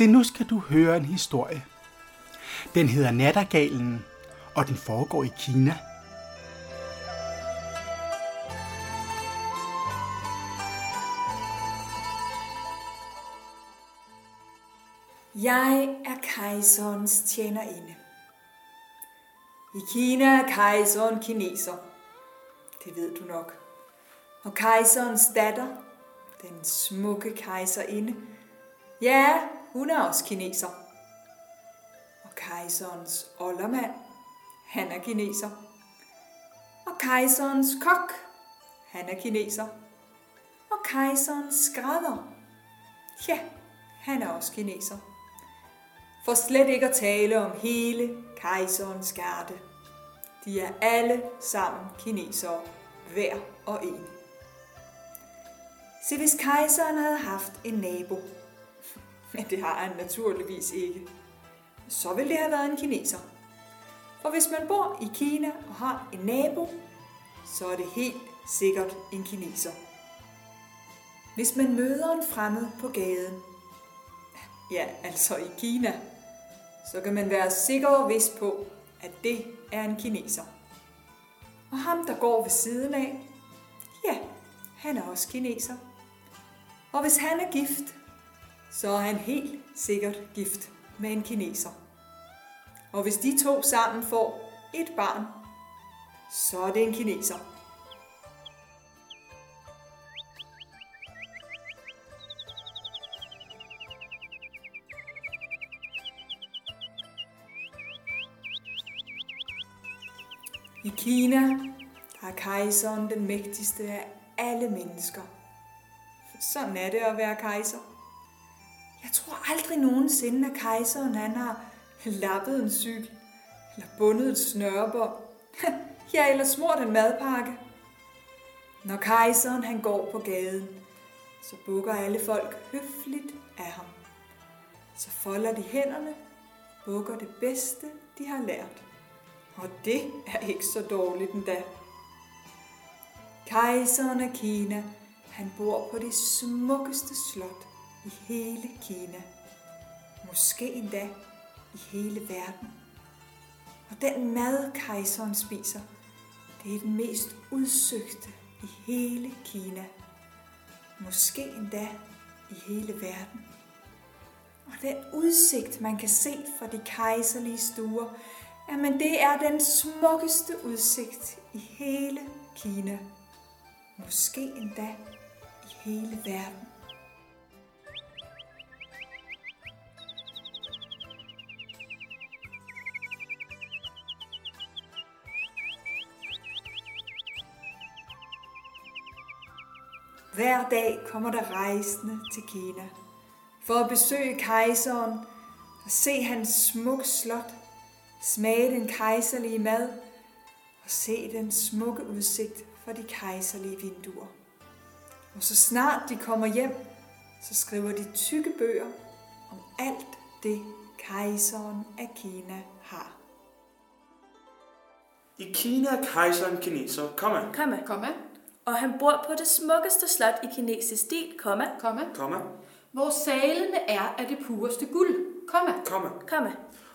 Se, nu skal du høre en historie. Den hedder Nattergalen, og den foregår i Kina. Jeg er kejserens tjenerinde. I Kina er kejseren kineser. Det ved du nok. Og kejserens datter, den smukke kejserinde, ja, hun er også kineser. Og kejserens oldermand, han er kineser. Og kejserens kok, han er kineser. Og kejserens skrædder, ja, han er også kineser. For slet ikke at tale om hele kejserens garde. De er alle sammen kinesere, hver og en. Se, hvis kejseren havde haft en nabo, men det har han naturligvis ikke, så ville det have været en kineser. For hvis man bor i Kina og har en nabo, så er det helt sikkert en kineser. Hvis man møder en fremmed på gaden, ja, altså i Kina, så kan man være sikker og vis på, at det er en kineser. Og ham, der går ved siden af, ja, han er også kineser. Og hvis han er gift, så er han helt sikkert gift med en kineser. Og hvis de to sammen får et barn, så er det en kineser. I Kina der er kejseren den mægtigste af alle mennesker. Sådan er det at være kejser. Aldrig nogensinde, at kejseren han har lappet en cykel, eller bundet et snørebånd, ja, eller smurt en madpakke. Når kejseren han går på gaden, så bukker alle folk høfligt af ham. Så folder de hænderne, bukker det bedste, de har lært. Og det er ikke så dårligt endda. Kejseren af Kina, han bor på det smukkeste slot i hele Kina. Måske endda i hele verden. Og den mad, kejseren spiser, det er den mest udsøgte i hele Kina. Måske endda i hele verden. Og den udsigt, man kan se fra de kejserlige stuer, jamen det er den smukkeste udsigt i hele Kina. Måske endda i hele verden. Hver dag kommer der rejsende til Kina for at besøge kejseren og se hans smukke slot, smage den kejserlige mad og se den smukke udsigt fra de kejserlige vinduer. Og så snart de kommer hjem, så skriver de tykke bøger om alt det, kejseren af Kina har. I Kina er kejseren kineser, komma, komma. komma, Og han bor på det smukkeste slot i kinesisk stil, komma, komma, komma, hvor salene er af det pureste guld, komma, komma, komma,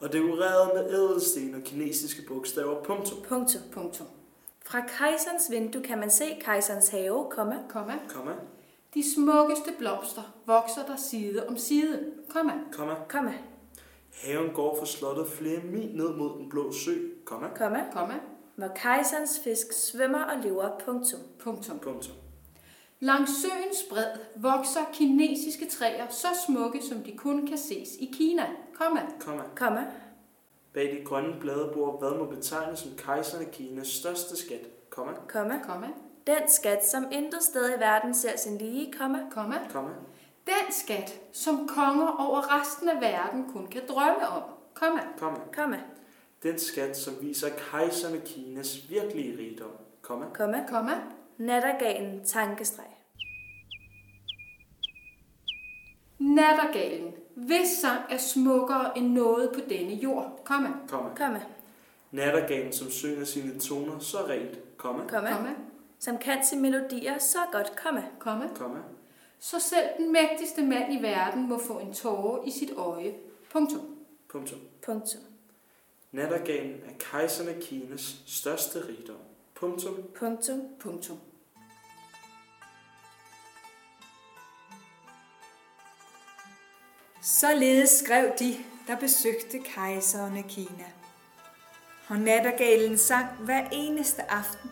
og dekoreret med ædelsten og kinesiske bogstaver, punktum, punktum. punktum, Fra kejserens vindue kan man se kejserens have, komma, komma. komma, De smukkeste blomster vokser der side om side, komma, komma. komma, Haven går fra slottet flere mil ned mod den blå sø, komma, komma, komma, hvor kejserens fisk svømmer og lever, punktum. punktum. punktum, Langs søens bred vokser kinesiske træer så smukke, som de kun kan ses i Kina, komma, komma. Komma, Bag de grønne blade bor hvad må betegnes som kejseren af Kinas største skat, komma, komma, komma, den skat, som intet sted i verden ser sin lige, komma, komma. komma, Den skat, som konger over resten af verden kun kan drømme om, komma, komma. komma, Den skat, som viser kejseren af Kinas virkelige rigdom, komma, komma, komma, nattergalen, tankestreg. Nattergalen, hvis sang er smukkere end noget på denne jord, komma, komma. Komma, Nattergalen, som synger sine toner så rent, komma, komma, komma, som kan sine melodier så godt, komma, komma. komma. så selv den mægtigste mand i verden må få en tåre i sit øje. Punktum. Punktum. Punktum. Nattergalen er kejserne Kinas største rigdom. Punktum. Punktum. Punktum. Således skrev de, der besøgte kejserne Kina. Og nattergalen sang hver eneste aften,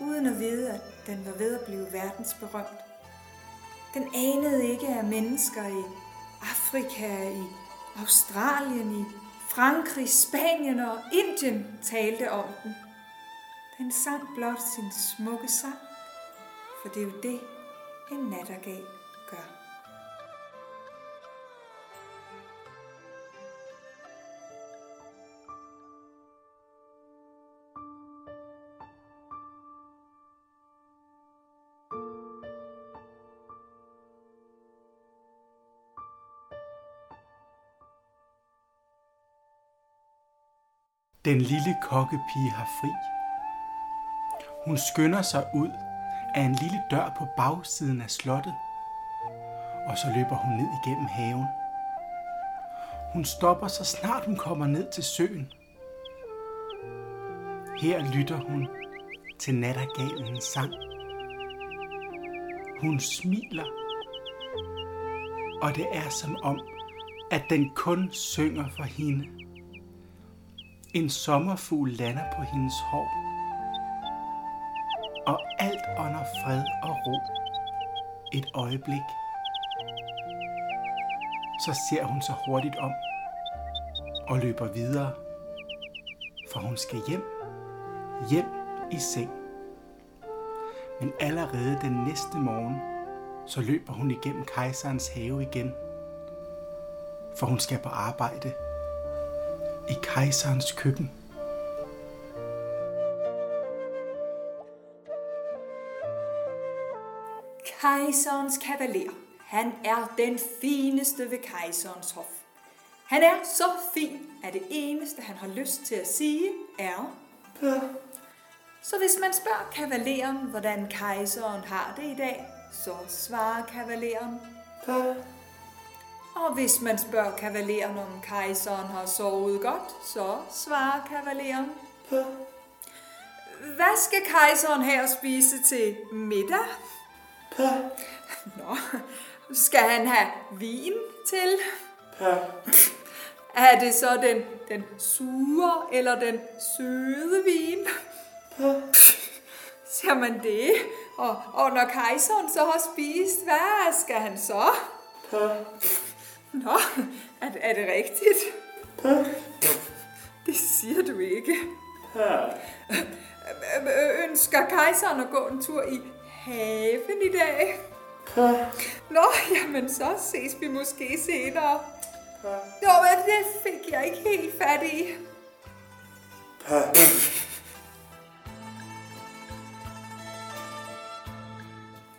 uden at vide, at den var ved at blive verdensberømt. Den anede ikke, at mennesker i Afrika, i Australien, i Frankrig, Spanien og Indien talte om den. Den sang blot sin smukke sang, for det er jo det, en nattergal Den lille kokkepige har fri. Hun skynder sig ud af en lille dør på bagsiden af slottet, og så løber hun ned igennem haven. Hun stopper så snart hun kommer ned til søen. Her lytter hun til nattergalens sang. Hun smiler, og det er som om, at den kun synger for hende. En sommerfugl lander på hendes hår. Og alt under fred og ro. Et øjeblik. Så ser hun sig hurtigt om og løber videre. For hun skal hjem. Hjem i seng. Men allerede den næste morgen, så løber hun igennem kejserens have igen. For hun skal på arbejde i kejserens køkken. Kejserens kavaler. Han er den fineste ved kejserens hof. Han er så fin, at det eneste, han har lyst til at sige, er... Så hvis man spørger kavaleren, hvordan kejseren har det i dag, så svarer kavaleren... Og hvis man spørger kavaleren, om kejseren har sovet godt, så svarer kavaleren... Hvad skal kejseren at spise til middag? Nå, skal han have vin til? Er det så den, den sure eller den søde vin? Ser man det? Og, og når kejseren så har spist, hvad skal han så? Nå, er, det- er det rigtigt? Det siger du ikke. Øh, Ønsker kejseren at gå en tur i haven i dag? Nå, jamen så ses vi måske senere. Jo, men det fik jeg ikke helt fat i.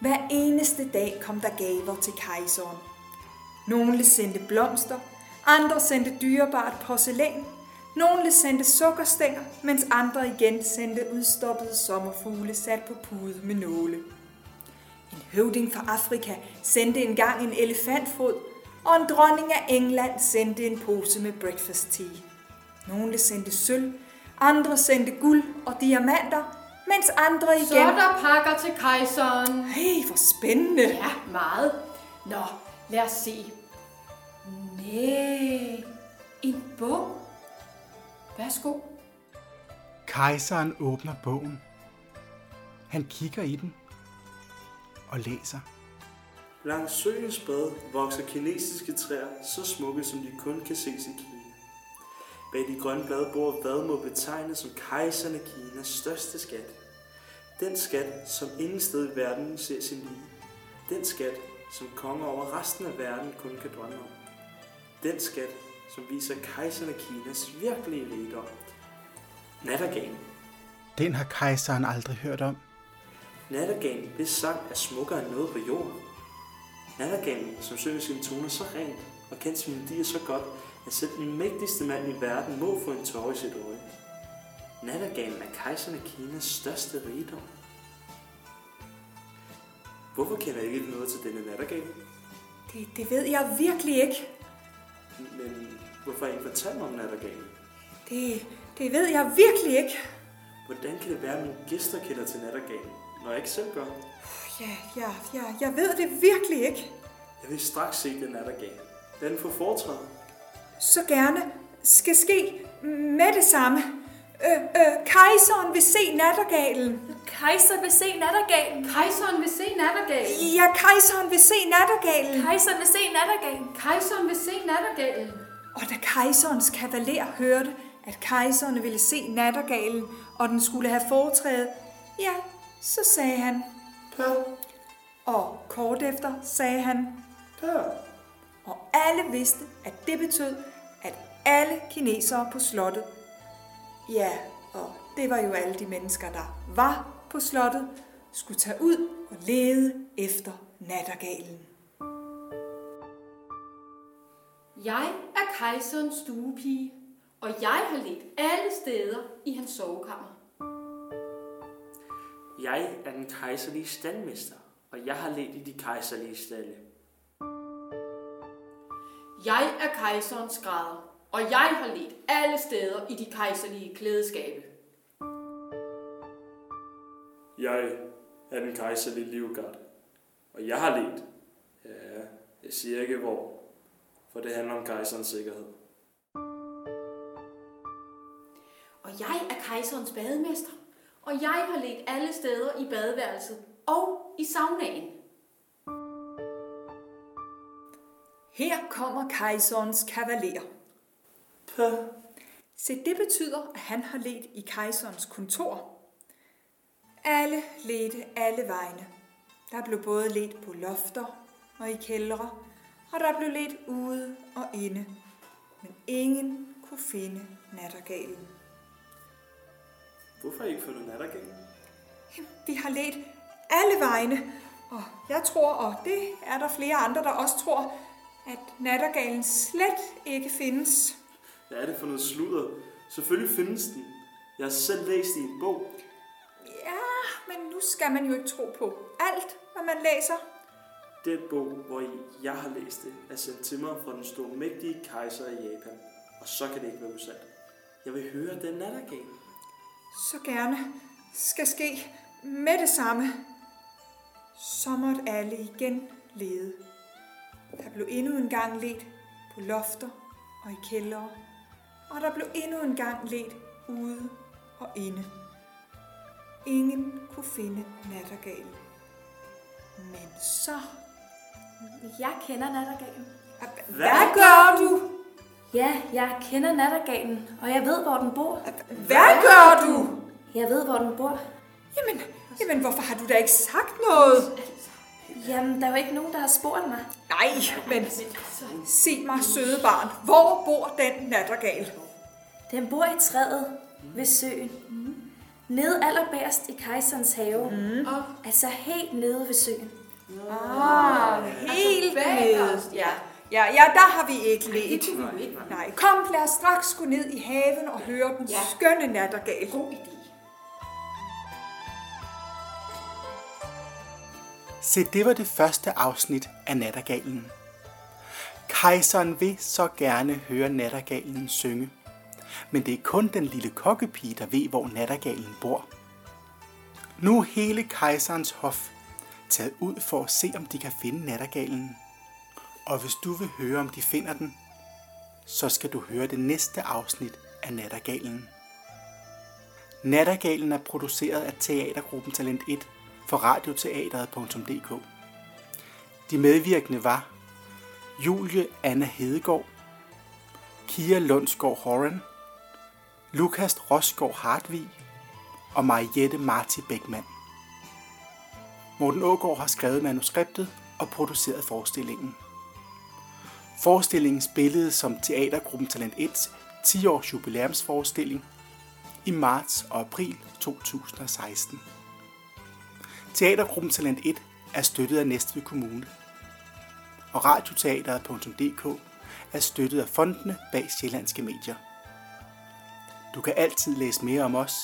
Hver eneste dag kom der gaver til kejseren. Nogle sendte blomster, andre sendte dyrebart porcelæn, nogle sendte sukkerstænger, mens andre igen sendte udstoppede sommerfugle sat på pude med nåle. En høvding fra Afrika sendte engang en elefantfod, og en dronning af England sendte en pose med breakfast tea. Nogle sendte sølv, andre sendte guld og diamanter, mens andre igen... Så er der pakker til kejseren. Hey, hvor spændende! Ja, meget. Nå, lad os se. Næh, en bog. Værsgo. Kejseren åbner bogen. Han kigger i den og læser. Langs søens bred vokser kinesiske træer så smukke, som de kun kan ses i Kina. Bag de grønne blade bor hvad må betegnes som kejserne Kinas største skat. Den skat, som ingen sted i verden ser sin lige. Den skat, som konger over resten af verden kun kan drømme om. Den skat, som viser kejserne Kinas virkelige rigdom. Nattergalen. Den har kejseren aldrig hørt om. Nattergalen, hvis sang er smukkere end noget på jorden. Nattergalen, som synger sine toner så rent og kender sine melodier så godt, at selv den mægtigste mand i verden må få en tårer i sit øje. Nattergalen er kejserne Kinas største rigdom. Hvorfor kender I ikke noget til denne nattergale? Det, det ved jeg virkelig ikke. Men hvorfor ikke fortalt mig om nattergalen? Det, det ved jeg virkelig ikke. Hvordan kan det være, at mine gæster kender til nattergalen, når jeg ikke selv gør? Ja, ja, ja, jeg ved det virkelig ikke. Jeg vil straks se den nattergal. Den får foretræde. Så gerne skal ske med det samme. Øh, øh, kejseren vil se nattergalen. Kejseren vil se nattergalen. Kejseren vil se nattergalen. Ja, kejseren vil se nattergalen. Kejseren vil se nattergalen. Kejseren vil se nattergalen. Og da kejserens kavaler hørte, at kejserne ville se nattergalen, og den skulle have foretrædet, ja, så sagde han, Per, og kort efter sagde han, per. og alle vidste, at det betød, at alle kinesere på slottet, ja, og det var jo alle de mennesker, der var på slottet, skulle tage ud og lede efter nattergalen. Jeg er kejserens stuepige, og jeg har let alle steder i hans sovekammer. Jeg er den kejserlige staldmester, og jeg har let i de kejserlige stalle. Jeg er kejserens skrædder, og jeg har let alle steder i de kejserlige klædeskabe. Jeg er den kejserlige livgard, og jeg har let. Ja, jeg siger ikke hvor, for det handler om kejserens sikkerhed. Og jeg er kejserens bademester, og jeg har let alle steder i badeværelset og i saunaen. Her kommer kejserens kavaler. Se, det betyder, at han har let i kejserens kontor. Alle ledte alle vegne. Der blev både let på lofter og i kældre, og der blev let ude og inde. Men ingen kunne finde nattergalen. hvorfor ikke fundet nattergalen? Vi har let alle vegne, og jeg tror, og det er der flere andre, der også tror, at nattergalen slet ikke findes. Hvad er det for noget sludder? Selvfølgelig findes den. Jeg har selv læst i en bog. Ja, men nu skal man jo ikke tro på alt, hvad man læser. Den bog, hvor jeg har læst det, er sendt til mig fra den store mægtige kejser i Japan. Og så kan det ikke være usandt. Jeg vil høre den nattergal. så gerne skal ske med det samme, så måtte alle igen lede. Der blev endnu en gang let på lofter og i kældre, og der blev endnu en gang let ude og inde. Ingen kunne finde nattergalen. Men så... Jeg kender nattergalen. Hvad gør du? Ja, jeg kender nattergalen, og jeg ved, hvor den bor. Hvad gør du? Jeg ved, hvor den bor. Jamen, jamen hvorfor har du da ikke sagt noget? Jamen, der er jo ikke nogen, der har spurgt mig. Nej, men sig mig, søde barn, hvor bor den nattergal? Den bor i træet ved søen. Nede allerbærst i kejserens have. Mm. Og altså helt nede ved søen. Ah, helt bagerst, nede. Ja. ja, ja, der har vi ikke let. Nej, kom, lad os straks gå ned i haven og høre den Ja. skønne nattergal. God idé. Se, det var det første afsnit af Nattergalen. Kejseren vil så gerne høre Nattergalen synge. Men det er kun den lille kokkepige, der ved, hvor Nattergalen bor. Nu er hele kejserens hof taget ud for at se, om de kan finde Nattergalen. Og hvis du vil høre, om de finder den, så skal du høre det næste afsnit af Nattergalen. Nattergalen er produceret af Teatergruppen Talent 1 for radioteateret.dk. De medvirkende var Julie Anna Hedegaard, Kia Lundsgaard Horan, Lukas Rosgaard Hartvig og Mariette Marti Bækman. Morten Ågaard har skrevet manuskriptet og produceret forestillingen. Forestillingen spillede som Teatergruppen Talent 1's 10 års jubilæumsforestilling i marts og april 2016. Teatergruppen Talent 1 er støttet af Næstved Kommune, og radioteateret.dk er støttet af fondene bag Sjællandske Medier. Du kan altid læse mere om os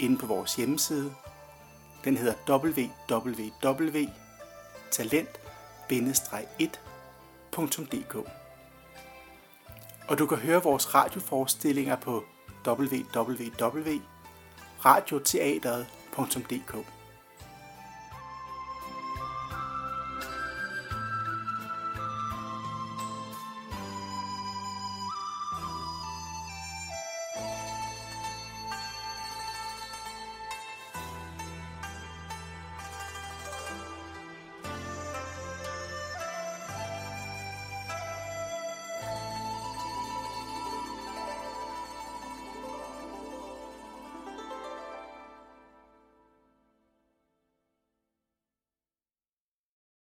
inde på vores hjemmeside. Den hedder www.talent-1.dk Og du kan høre vores radioforestillinger på www.radioteateret.dk.